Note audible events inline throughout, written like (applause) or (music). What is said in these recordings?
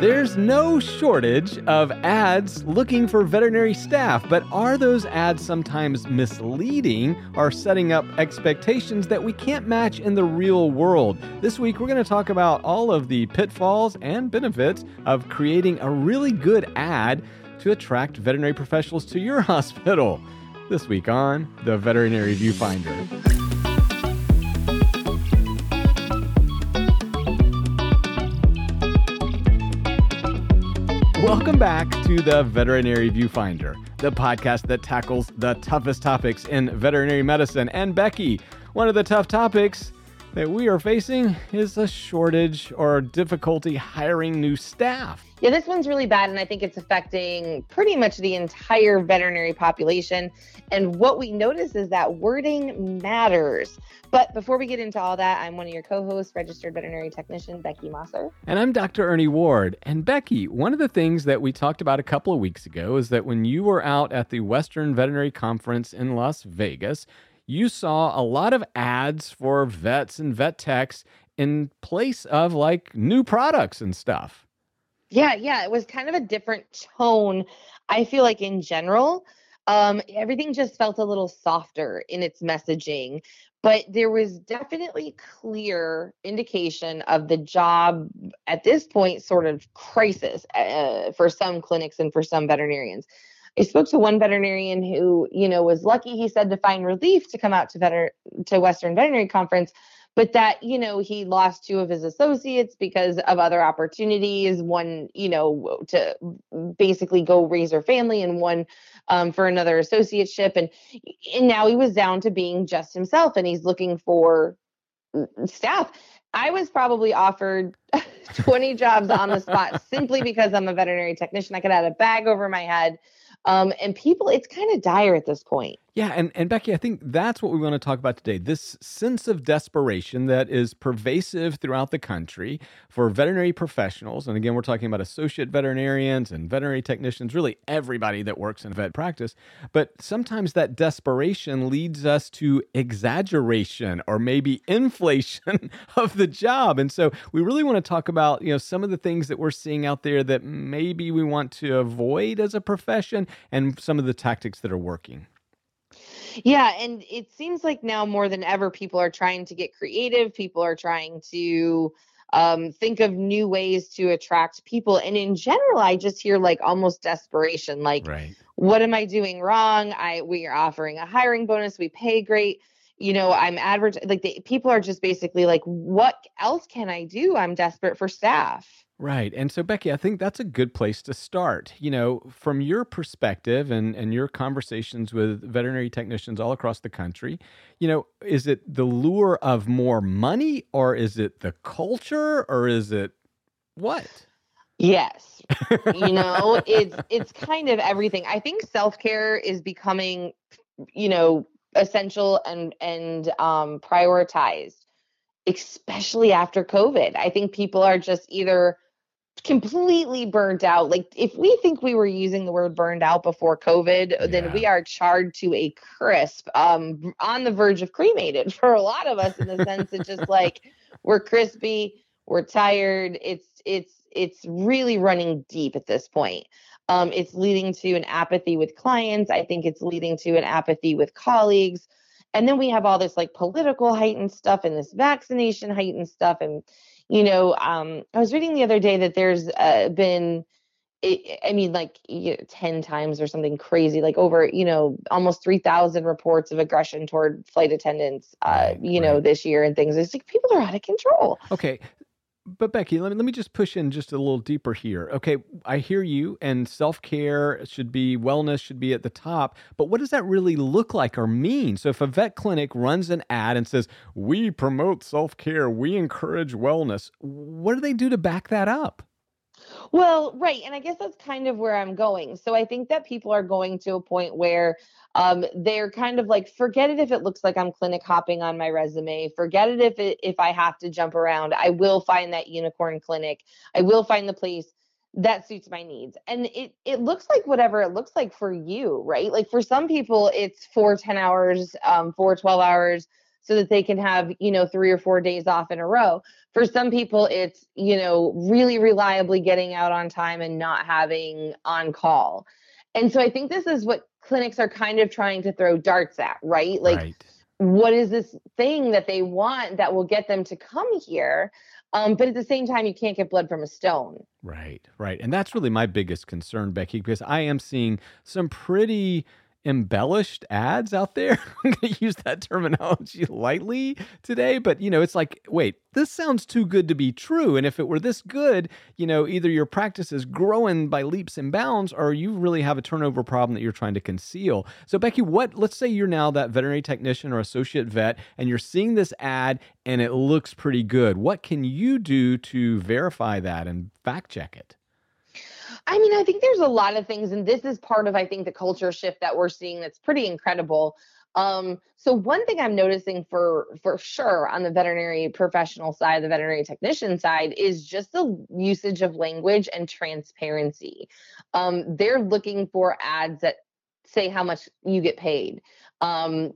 There's no shortage of ads looking for veterinary staff, but are those ads sometimes misleading or setting up expectations that we can't match in the real world? This week, we're going to talk about all of the pitfalls and benefits of creating a really good ad to attract veterinary professionals to your (laughs) hospital. This week on the Veterinary Viewfinder. Welcome back to the Veterinary Viewfinder, the podcast that tackles the toughest topics in veterinary medicine. And Becky, one of the tough topics that we are facing is a shortage or difficulty hiring new staff. Yeah, this one's really bad, and I think it's affecting pretty much the entire veterinary population. And what we notice is that wording matters. But before we get into all that, I'm one of your co hosts, registered veterinary technician Becky Mossor. And I'm Dr. Ernie Ward. And Becky, one of the things that we talked about a couple of weeks ago is that when you were out at the Western Veterinary Conference in Las Vegas, you saw a lot of ads for vets and vet techs in place of like new products and stuff. Yeah, yeah, it was kind of a different tone. I feel like in general, um, everything just felt a little softer in its messaging, but there was definitely clear indication of the job at this point sort of crisis uh, for some clinics and for some veterinarians. I spoke to one veterinarian who, you know, was lucky. He said to find relief to come out to veter- to Western Veterinary Conference but that you know he lost two of his associates because of other opportunities one you know to basically go raise her family and one um, for another associateship. And and now he was down to being just himself and he's looking for mm, staff. I was probably offered (laughs) 20 jobs on the spot simply because i'm a veterinary technician. I could add a bag over my head um, and people, it's kind of dire at this point. Yeah, and, and Becky, I think that's what we want to talk about today. This sense of desperation that is pervasive throughout the country for veterinary professionals. And again, we're talking about associate veterinarians and veterinary technicians, really everybody that works in vet practice. But sometimes that desperation leads us to exaggeration or maybe (laughs) inflation of the job. And so we really want to talk about, you know, some of the things that we're seeing out there that maybe we want to avoid as a profession and some of the tactics that are working. Yeah, and it seems like now more than ever, people are trying to get creative. People are trying to um, think of new ways to attract people. And in general, I just hear like almost desperation. Like, right. what am I doing wrong? I we are offering a hiring bonus. We pay great. You know, I'm advertising. Like, the, people are just basically like, what else can I do? I'm desperate for staff. Right. And so, Becky, I think that's a good place to start. You know, from your perspective and, and your conversations with veterinary technicians all across the country, you know, is it the lure of more money or is it the culture or is it what? Yes. you (laughs) know, it's it's kind of everything. I think self-care is becoming, you know, essential and and um prioritized especially after covid. I think people are just either completely burned out. Like if we think we were using the word burned out before COVID, yeah. then we are charred to a crisp, um, on the verge of cremated (laughs) for a lot of us in the sense that just like we're crispy, we're tired. It's it's it's really running deep at this point. Um, it's leading to an apathy with clients. I think it's leading to an apathy with colleagues. And then we have all this like political heightened stuff and this vaccination heightened stuff and you know, um, I was reading the other day that there's uh, been, I mean, like you know, 10 times or something crazy, like over, you know, almost 3,000 reports of aggression toward flight attendants, uh, right, you know, this year and things. It's like people are out of control. Okay but Becky, let me let me just push in just a little deeper here. Okay, I hear you, and self care should be wellness should be at the top. But what does that really look like or mean? So if a vet clinic runs an ad and says we promote self care, we encourage wellness, what do they do to back that up? Well, right. And I guess that's kind of where I'm going. So I think that people are going to a point where um, they're kind of like, forget it if it looks like I'm clinic hopping on my resume. Forget it if it, if I have to jump around. I will find that unicorn clinic. I will find the place that suits my needs. And it it looks like whatever it looks like for you, right? Like for some people, it's four 10 hours, um, four 12 hours so that they can have, you know, three or four days off in a row. For some people, it's, you know, really reliably getting out on time and not having on call. And so I think this is what clinics are kind of trying to throw darts at, right? Like, right. what is this thing that they want that will get them to come here? Um, but at the same time, you can't get blood from a stone. Right, right. And that's really my biggest concern, Becky, because I am seeing some pretty embellished ads out there. (laughs) I'm going to use that terminology lightly today, but you know, it's like, wait, this sounds too good to be true. And if it were this good, you know, either your practice is growing by leaps and bounds or you really have a turnover problem that you're trying to conceal. So, Becky, what, let's say you're now that veterinary technician or associate vet and you're seeing this ad and it looks pretty good. What can you do to verify that and fact check it? I mean, I think there's a lot of things, and this is part of, I think, the culture shift that we're seeing that's pretty incredible. Um, so one thing I'm noticing for for sure on the veterinary professional side, the veterinary technician side, is just the usage of language and transparency. Um, they're looking for ads that say how much you get paid. Um,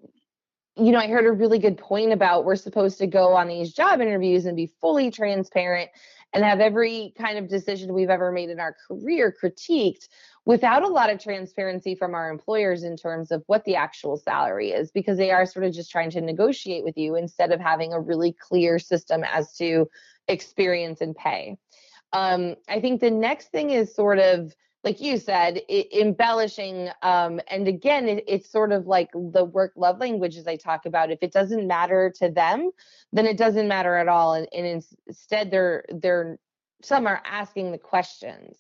you know, I heard a really good point about we're supposed to go on these job interviews and be fully transparent and have every kind of decision we've ever made in our career critiqued without a lot of transparency from our employers in terms of what the actual salary is because they are sort of just trying to negotiate with you instead of having a really clear system as to experience and pay. Um, I think the next thing is sort of like you said, it, embellishing. Um, and again, it, it's sort of like the work love languages I talk about. If it doesn't matter to them, then it doesn't matter at all. And, and instead, they're they're some are asking the questions.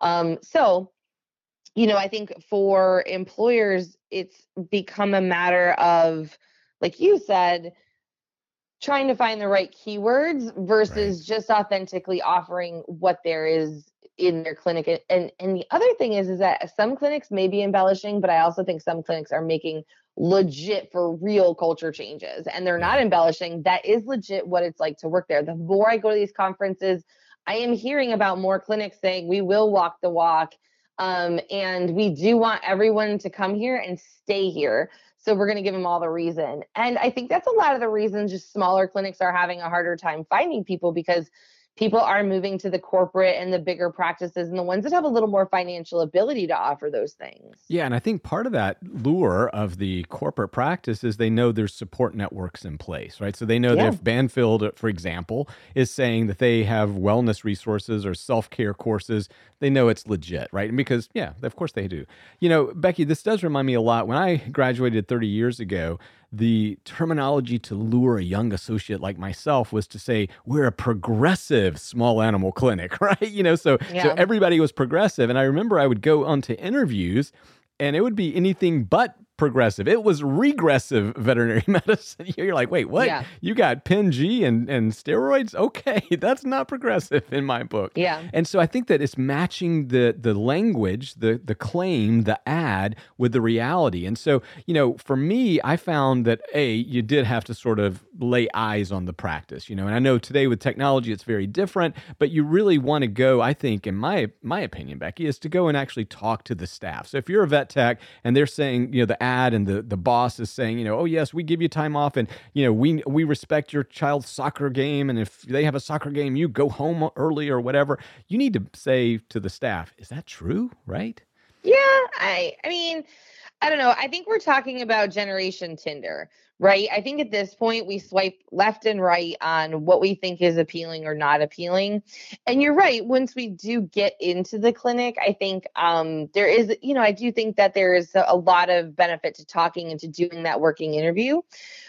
Um, so, you know, I think for employers, it's become a matter of, like you said, trying to find the right keywords versus right. just authentically offering what there is in their clinic and and the other thing is is that some clinics may be embellishing but i also think some clinics are making legit for real culture changes and they're not embellishing. That is legit what it's like to work there. The more i go to these conferences i am hearing about more clinics saying we will walk the walk um, and we do want everyone to come here and stay here so we're going to give them all the reason. And i think that's a lot of the reasons just smaller clinics are having a harder time finding people because people are moving to the corporate and the bigger practices and the ones that have a little more financial ability to offer those things. Yeah, and I think part of that lure of the corporate practice is they know there's support networks in place, right? So they know yeah. that if Banfield, for example, is saying that they have wellness resources or self care courses, they know it's legit, right? And because, yeah, of course they do. You know, Becky, this does remind me a lot. When I graduated 30 years ago, the terminology to lure a young associate like myself was to say we're a progressive small animal clinic (laughs) right you know so yeah. so everybody was progressive and i remember i would go onto interviews and it would be anything but progressive. It was regressive veterinary (laughs) medicine. You're like, wait, what? Yeah. You got Pen G and, and steroids? Okay, (laughs) that's not progressive in my book. Yeah. And so I think that it's matching the the language, the the claim, the ad with the reality. And so, you know, for me, I found that A, you did have to sort of lay eyes on the practice, you know. And I know today with technology it's very different, but you really want to go, I think, in my my opinion, Becky, is to go and actually talk to the staff. So if you're a vet tech and they're saying, you know, the and the the boss is saying, you know, oh yes, we give you time off and you know, we we respect your child's soccer game and if they have a soccer game, you go home early or whatever. You need to say to the staff, is that true, right? Yeah, I I mean, I don't know. I think we're talking about generation Tinder, right? I think at this point we swipe left and right on what we think is appealing or not appealing. And you're right, once we do get into the clinic, I think um, there is, you know, I do think that there is a lot of benefit to talking and to doing that working interview.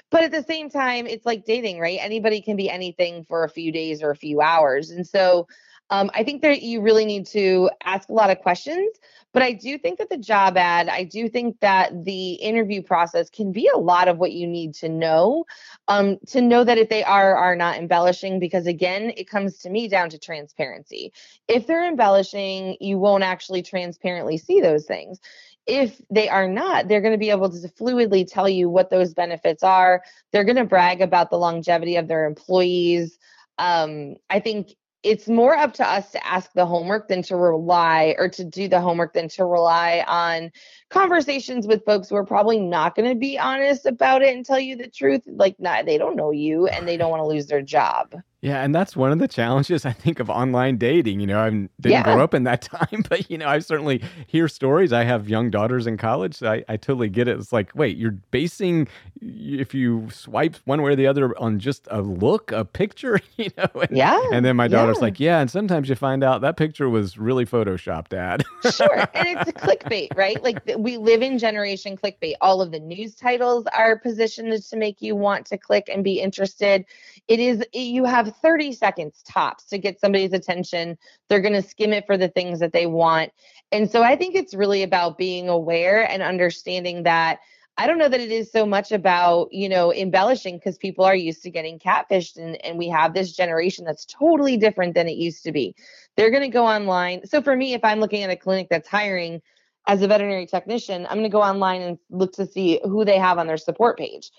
But at the same time, it's like dating, right? Anybody can be anything for a few days or a few hours. And so um, I think that you really need to ask a lot of questions. But I do think that the job ad, I do think that the interview process can be a lot of what you need to know um, to know that if they are are not embellishing, because again, it comes to me down to transparency. If they're embellishing, you won't actually transparently see those things if they are not, they're going to be able to fluidly tell you what those benefits are. They're going to brag about the longevity of their employees. Um, I think it's more up to us to ask the homework than to rely or to do the homework than to rely on conversations with folks who are probably not going to be honest about it and tell you the truth. Like not they don't know you and they don't want to lose their job yeah, and that's one of the challenges I think of online dating. You know, I didn't yeah. grow up in that (laughs) time, but you know, I certainly hear stories. I have young daughters in college. So I, I totally get it. It's like, wait, you're basing if you swipe one way or the other on just a look, a picture, (laughs) you know? And, yeah. And then my daughter's yeah. like, yeah, and sometimes you find out that picture was really photoshopped, Dad. sure, (laughs) and it's a clickbait, right? Like we live in generation clickbait. All of the news titles are positioned to make you want to click and be interested. It is you have 30 seconds tops to get somebody's attention. They're going to skim it for the things that they want. And so I think it's really about being aware and understanding that I don't know that it is so much about, you know, embellishing because people are used to getting catfished and, and we have this generation that's totally different than it used to be. They're going to go online. So for me, if I'm looking at a clinic that's hiring as a veterinary technician, I'm going to go online and look to see who they have on their support page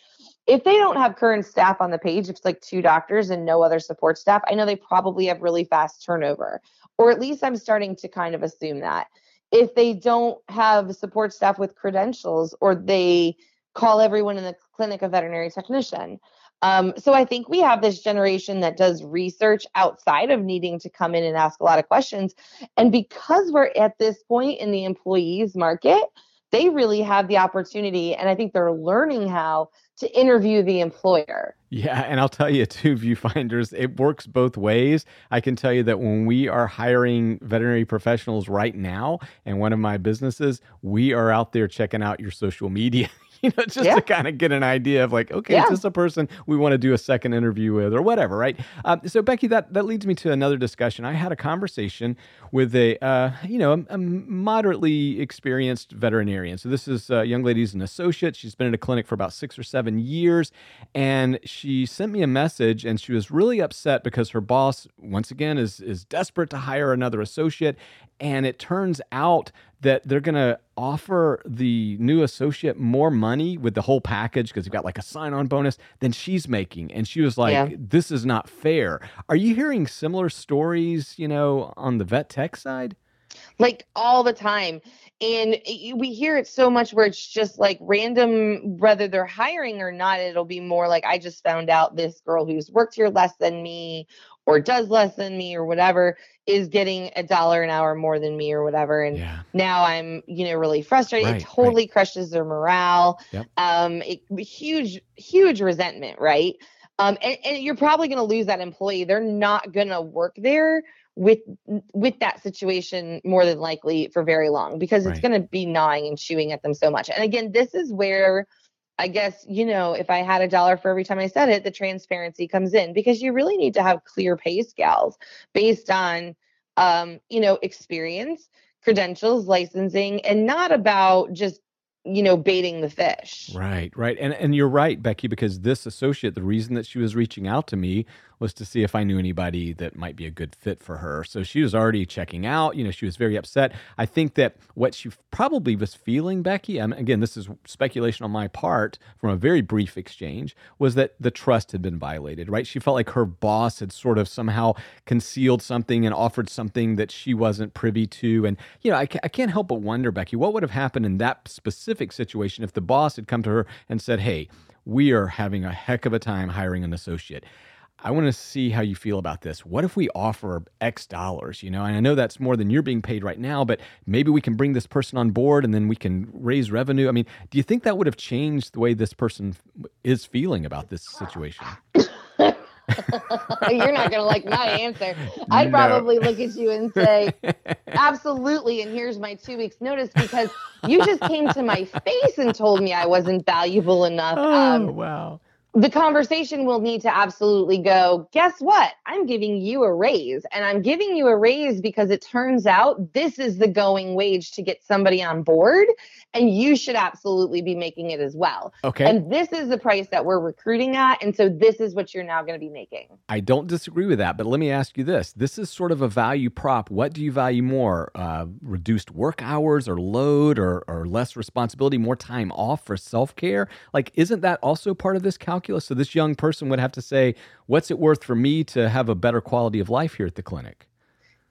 if they don't have current staff on the page, if it's like two doctors and no other support staff, I know they probably have really fast turnover, or at least I'm starting to kind of assume that. If they don't have support staff with credentials, or they call everyone in the clinic a veterinary technician. Um, so I think we have this generation that does research outside of needing to come in and ask a lot of questions. And because we're at this point in the employees market, they really have the opportunity, and I think they're learning how to interview the employer. Yeah, and I'll tell you too, (laughs) viewfinders, it works both ways. I can tell you that when we are hiring veterinary professionals right now, and one of my businesses, we are out there checking out your social media. (laughs) (laughs) you know, just yeah. to kind of get an idea of like, okay, yeah. is this a person we want to do a second interview with or whatever, right? Um, so, Becky, that, that leads me to another discussion. I had a conversation with a, uh, you know, a, a, moderately experienced veterinarian. So, this is a young lady's an associate. She's been in a clinic for about six or seven years. And she sent me a message and she was really upset because her boss, once again, is, is desperate to hire another associate. And it turns out that they're going to offer the new associate more money with the whole package because you've got like a sign on bonus than she's making. And she was like, yeah. this is not fair. Are you hearing similar stories, you know, on the vet tech side? Like all the time. And we hear it so much where it's just like random, whether they're hiring or not, it'll be more like, I just found out this girl who's worked here less than me or does less than me or whatever is getting a dollar an hour more than me or whatever and yeah. now i'm you know really frustrated right, it totally right. crushes their morale yep. um it, huge huge resentment right um and, and you're probably going to lose that employee they're not going to work there with with that situation more than likely for very long because it's going to be gnawing and chewing at them so much and again this is where I guess, you know, if I had a dollar for every time I said it, the transparency comes in because you really need to have clear pay scales based on, um, you know, experience, credentials, licensing, and not about just you know baiting the fish. Right right and and you're right becky because this associate the reason that she was reaching out to me was to see if I knew anybody that might be a good fit for her. So she was already checking out. You know, she was very upset. I think that what she probably was feeling, Becky, and again, this is speculation on my part from a very brief exchange, was that the trust had been violated, right? She felt like her boss had sort of somehow concealed something and offered something that she wasn't privy to. And, you know, I, I can't help but wonder, Becky, what would have happened in that specific situation if the boss had come to her and said, hey, we are having a heck of a time hiring an associate. I want to see how you feel about this. What if we offer X dollars, you know? And I know that's more than you're being paid right now, but maybe we can bring this person on board and then we can raise revenue. I mean, do you think that would have changed the way this person is feeling about this situation? (laughs) You're not going to like my answer. I'd no. probably look at you and say, (laughs) absolutely. And here's my two weeks' notice because you just came to my face and told me I wasn't valuable enough. Oh, um, wow the conversation will need to absolutely go, guess what? I'm giving you a raise. And I'm giving you a raise because it turns out this is the going wage to get somebody on board. And you should absolutely be making it as well. Okay. And this is the price that we're recruiting at. And so this is what you're now going to be making. I don't disagree with that. But let me ask you this this is sort of a value prop. What do you value more? Uh, reduced work hours or load or, or less responsibility, more time off for self care? Like, isn't that also part of this calculation? Calculus. So this young person would have to say, what's it worth for me to have a better quality of life here at the clinic?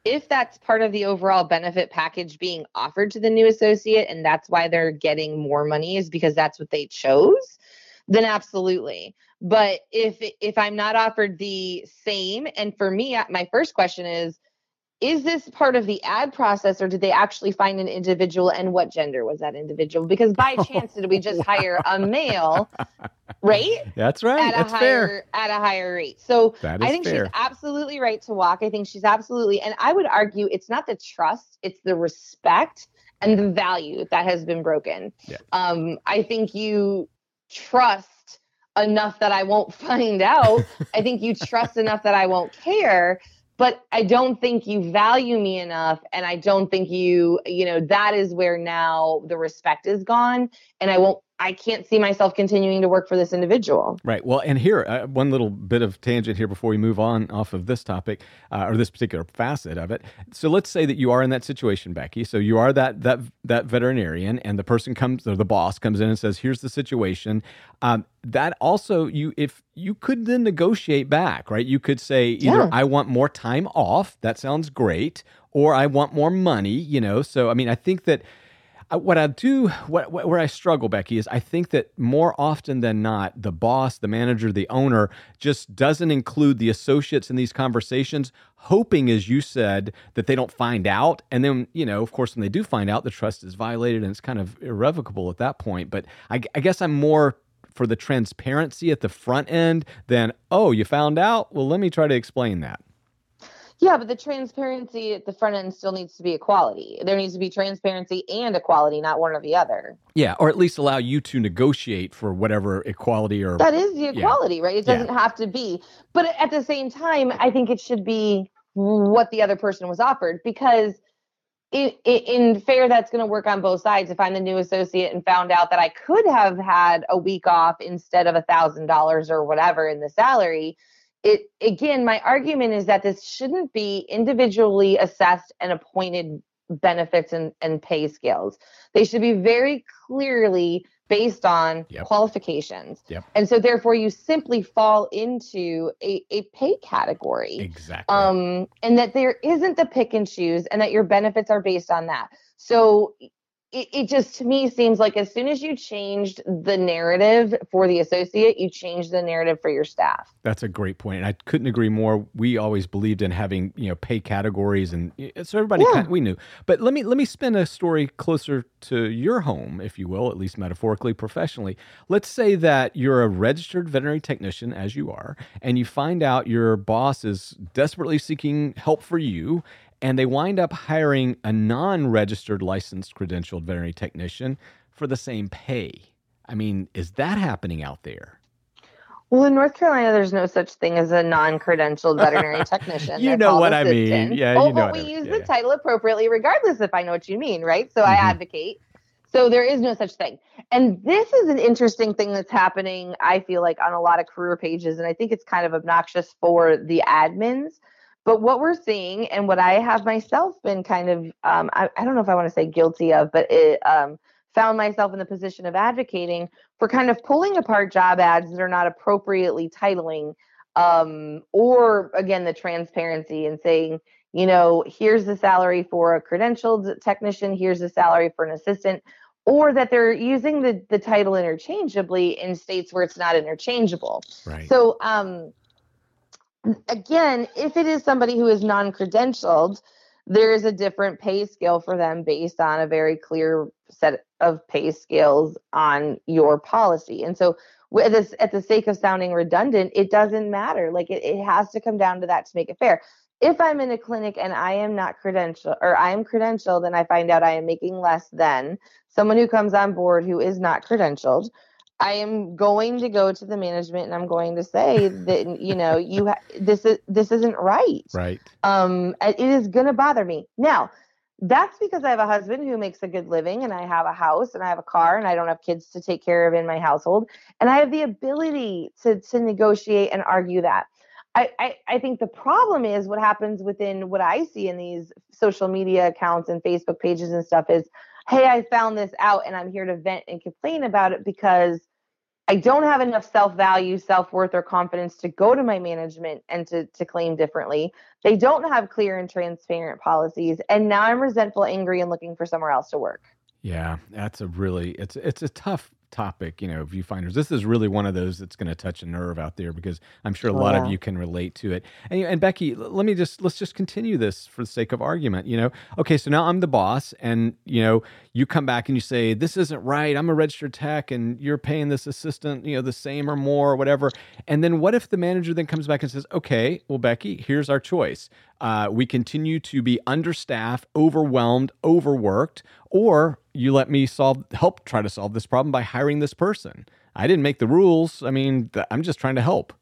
If that's part of the overall benefit package being offered to the new associate and that's why they're getting more money is because that's what they chose, then absolutely. But if if I'm not offered the same and for me my first question is is this part of the ad process or did they actually find an individual and what gender was that individual? Because by (laughs) chance did we just hire a male right? That's right. At that's a fair. higher, at a higher rate. So i think fair. she's absolutely right to walk. I think she's absolutely and i would argue it's not the trust it's the respect and the value that has been broken. Yeah. um, i think you trust enough that i won't (laughs) find out. I think you trust enough that i won't care but I don't think you value me enough. And I don't think you, you know, that is where now the respect is gone. And I won't I can't see myself continuing to work for this individual. Right. Well, and here, uh, one little bit of tangent here before we move on off of this topic uh, or this particular facet of it. So let's say that you are in that situation, Becky. So you are that that that veterinarian, and the person comes or the boss comes in and says, "Here's the situation." Um, that also you if you could then negotiate back, right? You could say either yeah. I want more time off. That sounds great. Or I want more money, you know. So I mean, I think that what I do, what, where I struggle, Becky, is I think that more often than not, the boss, the manager, the owner just doesn't include the associates in these conversations, hoping, as you said, that they don't find out. And then, you know, of course, when they do find out, the trust is violated and it's kind of irrevocable at that point. But I, I guess I'm more for the transparency at the front end than, oh, you found out? Well, let me try to explain that. Yeah, but the transparency at the front end still needs to be equality. There needs to be transparency and equality, not one or the other. Yeah, or at least allow you to negotiate for whatever equality or That is the equality, yeah. right? It doesn't yeah. have to be. But at the same time, I think it should be what the other person was offered because in, in fair that's going to work on both sides if i'm the new associate and found out that i could have had a week off instead of a thousand dollars or whatever in the salary it again my argument is that this shouldn't be individually assessed and appointed benefits and, and pay scales. They should be very clearly based on yep. qualifications. Yep. and so therefore you simply fall into a, a pay category. Exactly. Um, and that there isn't the pick and choose and that your benefits are based on that. So it, it just to me seems like as soon as you changed the narrative for the associate, you changed the narrative for your staff. That's a great point. And I couldn't agree more. We always believed in having, you know, pay categories and so everybody yeah. kind of, we knew. But let me let me spin a story closer to your home, if you will, at least metaphorically, professionally. Let's say that you're a registered veterinary technician, as you are, and you find out your boss is desperately seeking help for you and they wind up hiring a non registered licensed credentialed veterinary technician for the same pay. I mean, is that happening out there? Well, in North Carolina, there's no such thing as a non-credentialed veterinary (laughs) technician. you They're know what assistant. I mean? Yeah, oh, you know. But we use yeah, the yeah. title appropriately, regardless if I know what you mean, right? So mm-hmm. I advocate. So there is no such thing. And this is an interesting thing that's happening. I feel like on a lot of career pages, and I think it's kind of obnoxious for the admins but what we're seeing and what I have myself been kind of, um, I, I, don't know if I want to say guilty of, but it um, found myself in the position of advocating for kind of pulling apart job ads that are not appropriately titling, um, or again, the transparency and saying, you know, here's the salary for a credentialed technician, here's the salary for an assistant, or that they're using the, the title interchangeably in states where it's not interchangeable. Right. So, um, again, if it is somebody who is non credentialed, there is a different pay scale for them based on a very clear set of pay scales on your policy. And so, with this, at the sake of sounding redundant, it doesn't matter. Like it, it has to come down to that to make it fair. If I'm in a clinic and I am not credentialed or I am credentialed and I find out I am making less than someone who comes on board who is not credentialed, I am going to go to the management and I'm going to say that you know you ha- this is this isn't right. Right. Um, it is going to bother me now. That's because I have a husband who makes a good living and I have a house and I have a car and I don't have kids to take care of in my household and I have the ability to to negotiate and argue that. I, I, I think the problem is what happens within what I see in these social media accounts and Facebook pages and stuff is, hey, I found this out and I'm here to vent and complain about it because I don't have enough self value, self worth, or confidence to go to my management and to, to claim differently. They don't have clear and transparent policies. And now I'm resentful, angry, and looking for somewhere else to work. Yeah, that's a really it's it's a tough topic, you know, viewfinders. This is really one of those that's going to touch a nerve out there because I'm sure a lot yeah. of you can relate to it. And, and Becky, let me just let's just continue this for the sake of argument. You know, okay, so now I'm the boss, and you know, you come back and you say this isn't right. I'm a registered tech, and you're paying this assistant, you know, the same or more or whatever. And then what if the manager then comes back and says, okay, well, Becky, here's our choice. Uh, we continue to be understaffed, overwhelmed, overworked, or you let me solve, help try to solve this problem by hiring this person. I didn't make the rules. I mean, I'm just trying to help.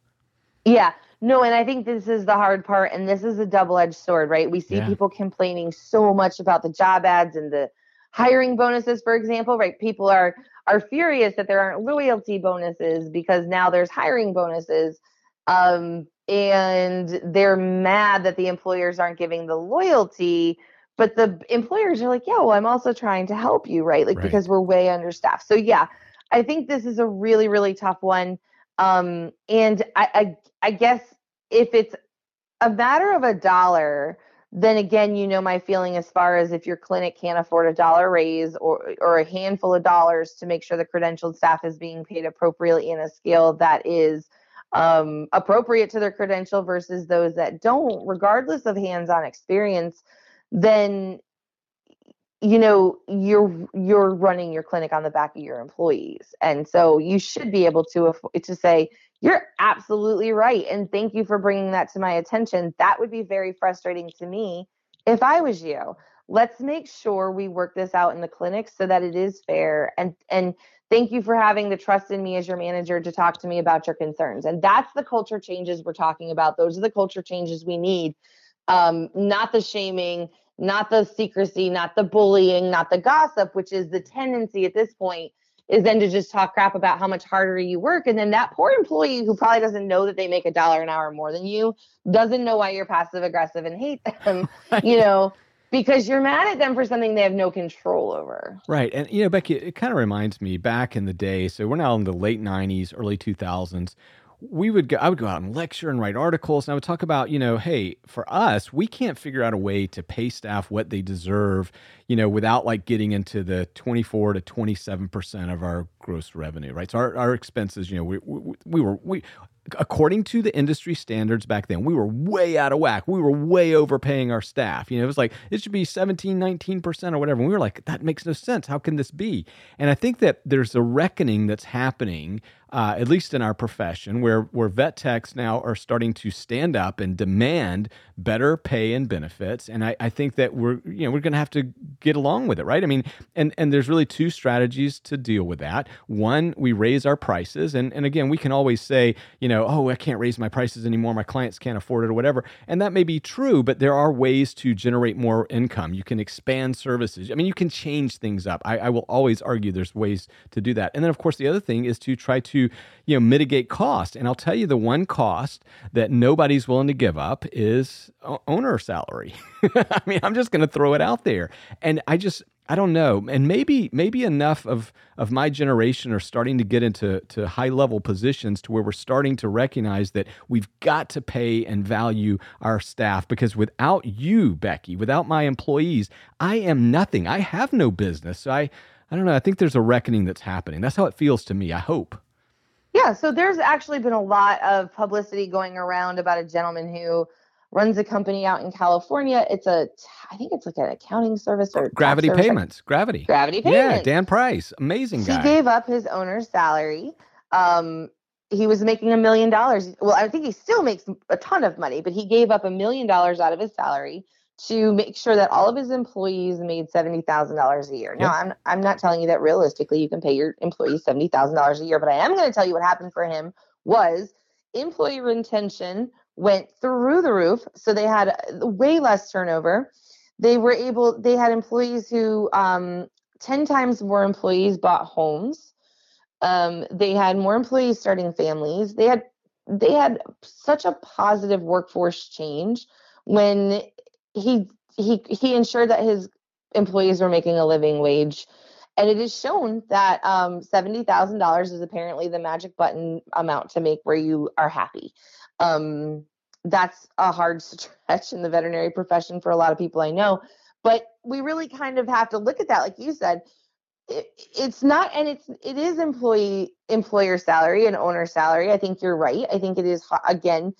Yeah. No, and I think this is the hard part, and this is a double-edged sword, right? We see yeah. people complaining so much about the job ads and the hiring bonuses, for example, right? People are are furious that there aren't loyalty bonuses because now there's hiring bonuses. Um, and they're mad that the employers aren't giving the loyalty but the employers are like yeah well i'm also trying to help you right? Like right. because we're way understaffed. So yeah i think this is a really really tough one. Um, and I, I i guess if it's a matter of a dollar then again you know my feeling as far as if your clinic can't afford a dollar raise or or a handful of dollars to make sure the credentialed staff is being paid appropriately in a scale that is um, appropriate to their credential versus those that don't, regardless of hands-on experience, then you know you're you're running your clinic on the back of your employees and so you should be able to to say you're absolutely right and thank you for bringing that to my attention. That would be very frustrating to me if i was you. Let's make sure we work this out in the clinic so that it is fair and and thank you for having the trust in me as your manager to talk to me about your concerns and that's the culture changes we're talking about. Those are the culture changes we need. Um, not the shaming not the secrecy not the bullying not the gossip which is the tendency at this point is then to just talk crap about how much harder you work and then that poor employee who probably doesn't know that they make a dollar an hour more than you doesn't know why you're passive aggressive and hate them (laughs) you know because you're mad at them for something they have no control over. Right. And, you know, Becky, it kind of reminds me back in the day. So we're now in the late 90s, early 2000s. We would go, I would go out and lecture and write articles. And I would talk about, you know, hey, for us, we can't figure out a way to pay staff what they deserve, you know, without like getting into the 24 to 27% of our gross revenue, right? So our, our expenses, you know, we, we, we were, we, according to the industry standards back then, we were way out of whack. We were way overpaying our staff. You know, it was like, it should be 17, 19% or whatever. And we were like, that makes no sense. How can this be? And I think that there's a reckoning that's happening uh, at least in our profession, where where vet techs now are starting to stand up and demand better pay and benefits. And I, I think that we're you know we're going to have to get along with it, right? I mean, and and there's really two strategies to deal with that. One, we raise our prices, and and again, we can always say, you know, oh, I can't raise my prices anymore. My clients can't afford it or whatever, and that may be true. But there are ways to generate more income. You can expand services. I mean, you can change things up. I, I will always argue there's ways to do that. And then, of course, the other thing is to try to to you know mitigate cost. And I'll tell you the one cost that nobody's willing to give up is owner salary. (laughs) I mean, I'm just going to throw it out there. And I just I don't know. And maybe maybe enough of of my generation are starting to get into to high level positions to where we're starting to recognize that we've got to pay and value our staff because without you, Becky, without my employees, I am nothing. I have no business. So I I don't know. I think there's a reckoning that's happening. That's how it feels to me. I hope. Yeah, so there's actually been a lot of publicity going around about a gentleman who runs a company out in California. It's a, I think it's like an accounting service or Gravity service. Payments. Gravity. Gravity Payments. Yeah, Dan Price, amazing guy. He gave up his owner's salary. Um, he was making a million dollars. Well, I think he still makes a ton of money, but he gave up a million dollars out of his salary to make sure that all of his employees made seventy thousand dollars a year. Now, I'm I'm not telling you that realistically you can pay your employees seventy thousand dollars a year, but I am going to tell you what happened for him was employee retention went through the roof. So they had way less turnover. They were able. They had employees who um, ten times more employees bought homes. Um, they had more employees starting families. They had they had such a positive workforce change when he he he ensured that his employees were making a living wage And it is shown that um, $70,000 is apparently the magic button amount to make where you are happy. Um, that's a hard (laughs) stretch in the veterinary profession for a lot of people I know. But we really kind of have to look at that, like you said. It, it's not, and it's it is employee employer salary and owner salary. I think you're right. I think it is again.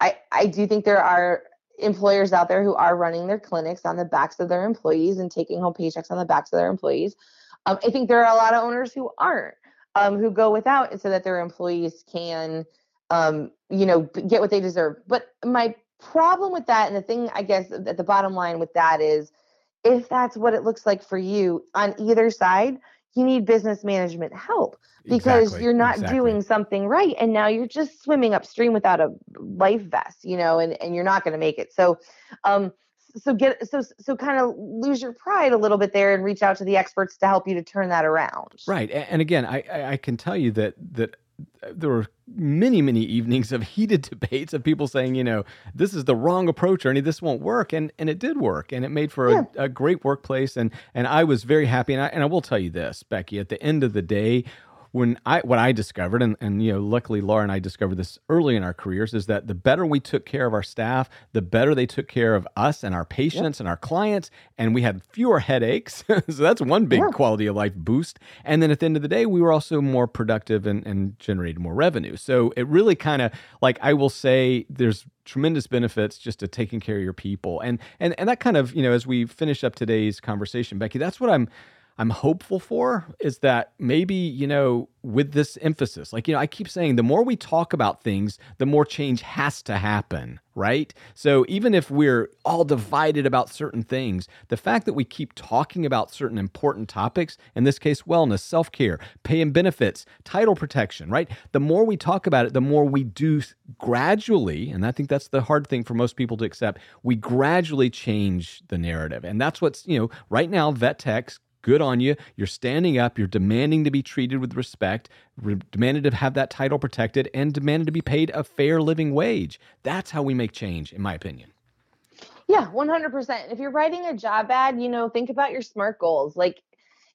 I I do think there are employers out there who are running their clinics on the backs of their employees and taking home paychecks on the backs of their employees. Um, I think there are a lot of owners who aren't, um, who go without, so that their employees can, um, you know, get what they deserve. But my problem with that, and the thing I guess at the bottom line with that is, if that's what it looks like for you on either side, you need business management help because exactly, you're not exactly. doing something right and now you're just swimming upstream without a life vest you know and, and you're not going to make it so um so get so so kind of lose your pride a little bit there and reach out to the experts to help you to turn that around right and again i i can tell you that that there were many many evenings of heated (laughs) debates of people saying you know this is the wrong approach ernie this won't work and and it did work and it made for yeah. a, a, great workplace and and i was very happy and I, and I will tell you this becky at the end of the day when I what I discovered, and, and you know, luckily Laura and I discovered this early in our careers, is that the better we took care of our staff, the better they took care of us and our patients yep. and our clients, and we had fewer headaches. (laughs) so that's one big yeah. quality of life boost. And then at the end of the day, we were also more productive and, and generated more revenue. So it really kind of like I will say there's tremendous benefits just to taking care of your people. And and and that kind of, you know, as we finish up today's conversation, Becky, that's what I'm I'm hopeful for is that maybe, you know, with this emphasis, like, you know, I keep saying the more we talk about things, the more change has to happen, right? So even if we're all divided about certain things, the fact that we keep talking about certain important topics, in this case, wellness, self care, pay and benefits, title protection, right? The more we talk about it, the more we do gradually, and I think that's the hard thing for most people to accept, we gradually change the narrative. And that's what's, you know, right now, vet techs good on you. You're standing up. You're demanding to be treated with respect, re- demanded to have that title protected, and demanded to be paid a fair living wage. That's how we make change, in my opinion. Yeah, 100%. If you're writing a job ad, you know, think about your SMART goals. Like,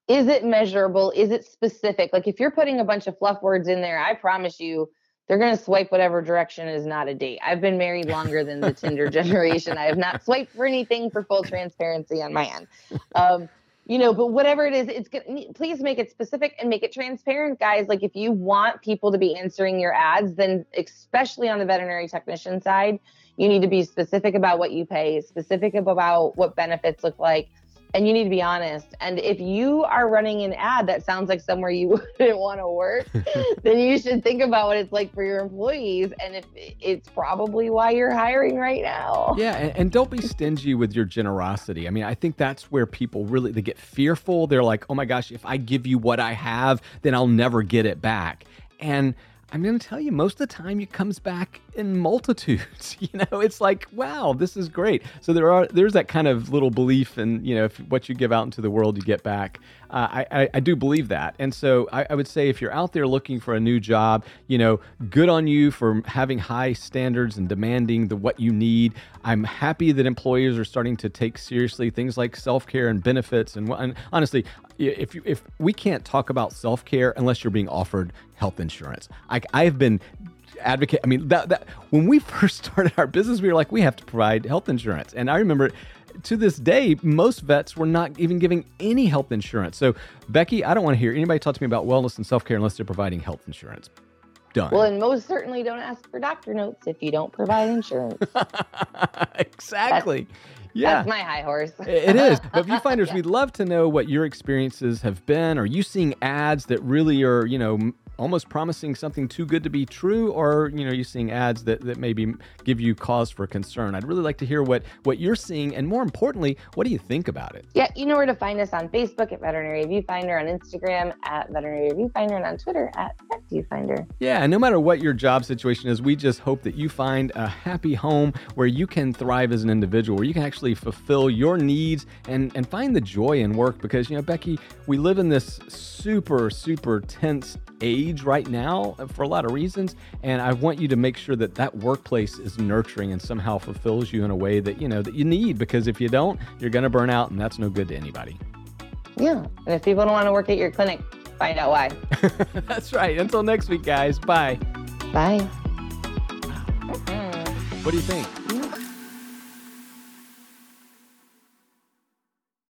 is it measurable? Is it specific? Like, if you're putting a bunch of fluff words in there, I promise you, they're going to swipe whatever direction is not a date. I've been married longer than the Tinder (laughs) generation. I have not swiped for anything for full transparency on my end. Um, you know but whatever it is it's good please make it specific and make it transparent guys. Like if you want people to be answering your ads then especially on the veterinary technician side you need to be specific about what you pay specific about what benefits look like and you need to be honest. And if you are running an ad that sounds like somewhere you (laughs) wouldn't want to work, (laughs) then you should think about what it's like for your employees. And if it's probably why you're hiring right now. Yeah, and, and don't be stingy with your generosity. I mean, I think that's where people really they get fearful. They're like, "Oh my gosh, if I give you what I have, then I'll never get it back." And I'm going to tell you, most of the time it comes back in multitudes. (laughs) You know, it's like, wow, this is great. So there are there's that kind of little belief in you know if what you give out into the world you get back. Uh, I, I do believe that, and so I, I would say if you're out there looking for a new job, you know, good on you for having high standards and demanding the what you need. I'm happy that employers are starting to take seriously things like self care and benefits. And, and honestly, if you, if we can't talk about self care unless you're being offered health insurance, I, I've been advocate. I mean, that, that when we (laughs) first started our business, we were like, we have to provide health insurance. And I remember to this day, most vets were not even giving any health insurance. So, Becky, I don't want to hear anybody talk to me about wellness and self care unless they're providing health insurance. Done. Well, and most certainly don't ask for doctor notes if you don't provide insurance. (laughs) exactly. That's, yeah. That's my high horse. it is. But (laughs) viewfinders, yeah. we'd love to know what your experiences have been. Are you seeing ads that really are, you know, almost promising something too good to be true or you know you're seeing ads that, that maybe give you cause for concern. I'd really like to hear what what you're seeing and more importantly what do you think about it? Yeah you know where to find us on facebook at veterinary viewfinder on instagram at veterinary viewfinder and on twitter at vet viewfinder yeah and no matter what your job situation is we just hope that you find a happy home where you can thrive as an individual where you can actually fulfill your needs and and find the joy in work. Because you know becky we live in this super super tense age right now for a lot of reasons. And I want you to make sure that that workplace is nurturing and somehow fulfills you in a way that, you know, that you need, because if you don't, you're going to burn out and that's no good to anybody. Yeah. And if people don't want to work at your clinic, find out why. (laughs) That's right. Until next week, guys. Bye. Bye. What do you think? Mm.